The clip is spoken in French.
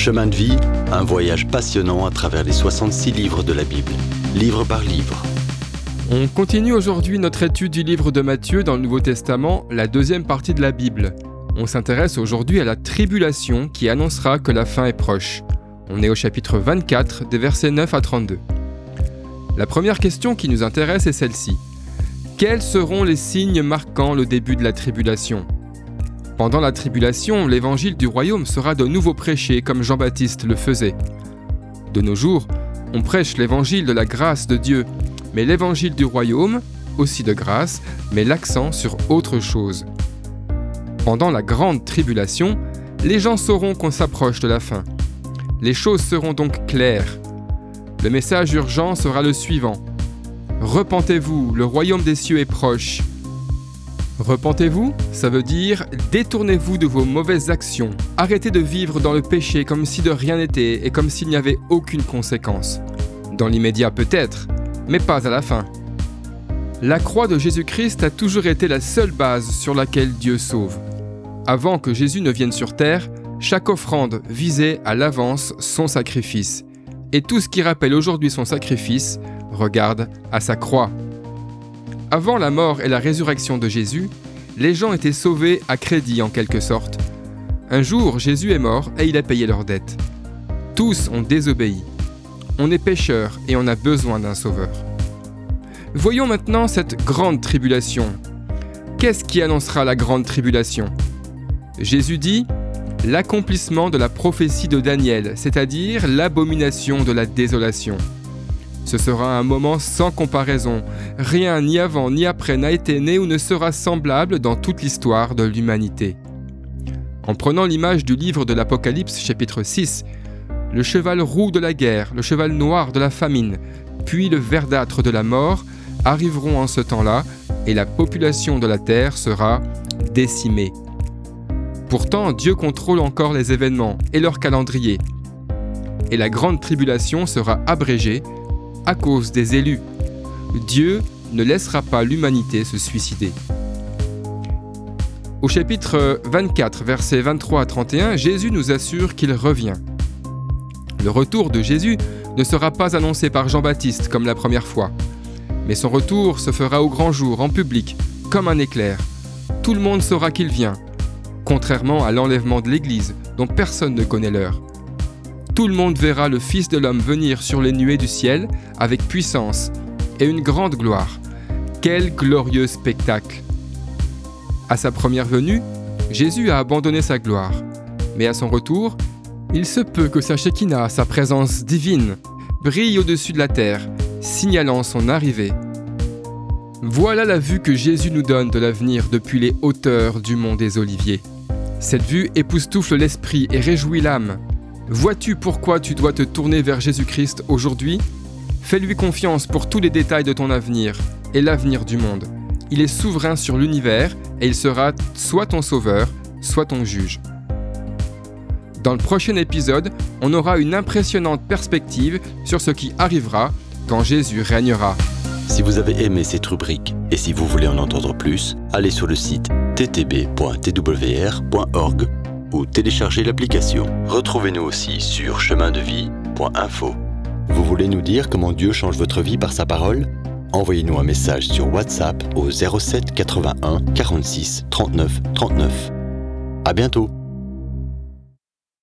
Chemin de vie, un voyage passionnant à travers les 66 livres de la Bible, livre par livre. On continue aujourd'hui notre étude du livre de Matthieu dans le Nouveau Testament, la deuxième partie de la Bible. On s'intéresse aujourd'hui à la tribulation qui annoncera que la fin est proche. On est au chapitre 24 des versets 9 à 32. La première question qui nous intéresse est celle-ci. Quels seront les signes marquant le début de la tribulation? Pendant la tribulation, l'évangile du royaume sera de nouveau prêché comme Jean-Baptiste le faisait. De nos jours, on prêche l'évangile de la grâce de Dieu, mais l'évangile du royaume, aussi de grâce, met l'accent sur autre chose. Pendant la grande tribulation, les gens sauront qu'on s'approche de la fin. Les choses seront donc claires. Le message urgent sera le suivant. Repentez-vous, le royaume des cieux est proche. Repentez-vous, ça veut dire détournez-vous de vos mauvaises actions, arrêtez de vivre dans le péché comme si de rien n'était et comme s'il n'y avait aucune conséquence. Dans l'immédiat peut-être, mais pas à la fin. La croix de Jésus-Christ a toujours été la seule base sur laquelle Dieu sauve. Avant que Jésus ne vienne sur terre, chaque offrande visait à l'avance son sacrifice. Et tout ce qui rappelle aujourd'hui son sacrifice regarde à sa croix. Avant la mort et la résurrection de Jésus, les gens étaient sauvés à crédit en quelque sorte. Un jour, Jésus est mort et il a payé leurs dettes. Tous ont désobéi. On est pécheurs et on a besoin d'un sauveur. Voyons maintenant cette grande tribulation. Qu'est-ce qui annoncera la grande tribulation? Jésus dit l'accomplissement de la prophétie de Daniel, c'est-à-dire l'abomination de la désolation. Ce sera un moment sans comparaison. Rien ni avant ni après n'a été né ou ne sera semblable dans toute l'histoire de l'humanité. En prenant l'image du livre de l'Apocalypse chapitre 6, le cheval roux de la guerre, le cheval noir de la famine, puis le verdâtre de la mort arriveront en ce temps-là et la population de la terre sera décimée. Pourtant, Dieu contrôle encore les événements et leur calendrier. Et la grande tribulation sera abrégée à cause des élus. Dieu ne laissera pas l'humanité se suicider. Au chapitre 24, versets 23 à 31, Jésus nous assure qu'il revient. Le retour de Jésus ne sera pas annoncé par Jean-Baptiste comme la première fois, mais son retour se fera au grand jour, en public, comme un éclair. Tout le monde saura qu'il vient, contrairement à l'enlèvement de l'Église, dont personne ne connaît l'heure tout le monde verra le Fils de l'homme venir sur les nuées du ciel avec puissance et une grande gloire. Quel glorieux spectacle À sa première venue, Jésus a abandonné sa gloire, mais à son retour, il se peut que sa Shekinah, sa présence divine, brille au-dessus de la terre, signalant son arrivée. Voilà la vue que Jésus nous donne de l'avenir depuis les hauteurs du mont des Oliviers. Cette vue époustoufle l'esprit et réjouit l'âme. Vois-tu pourquoi tu dois te tourner vers Jésus-Christ aujourd'hui? Fais-lui confiance pour tous les détails de ton avenir et l'avenir du monde. Il est souverain sur l'univers et il sera soit ton sauveur, soit ton juge. Dans le prochain épisode, on aura une impressionnante perspective sur ce qui arrivera quand Jésus régnera. Si vous avez aimé cette rubrique et si vous voulez en entendre plus, allez sur le site ttb.twr.org ou téléchargez l'application. Retrouvez-nous aussi sur chemindevie.info. Vous voulez nous dire comment Dieu change votre vie par sa parole? Envoyez-nous un message sur WhatsApp au 07 81 46 39 39. À bientôt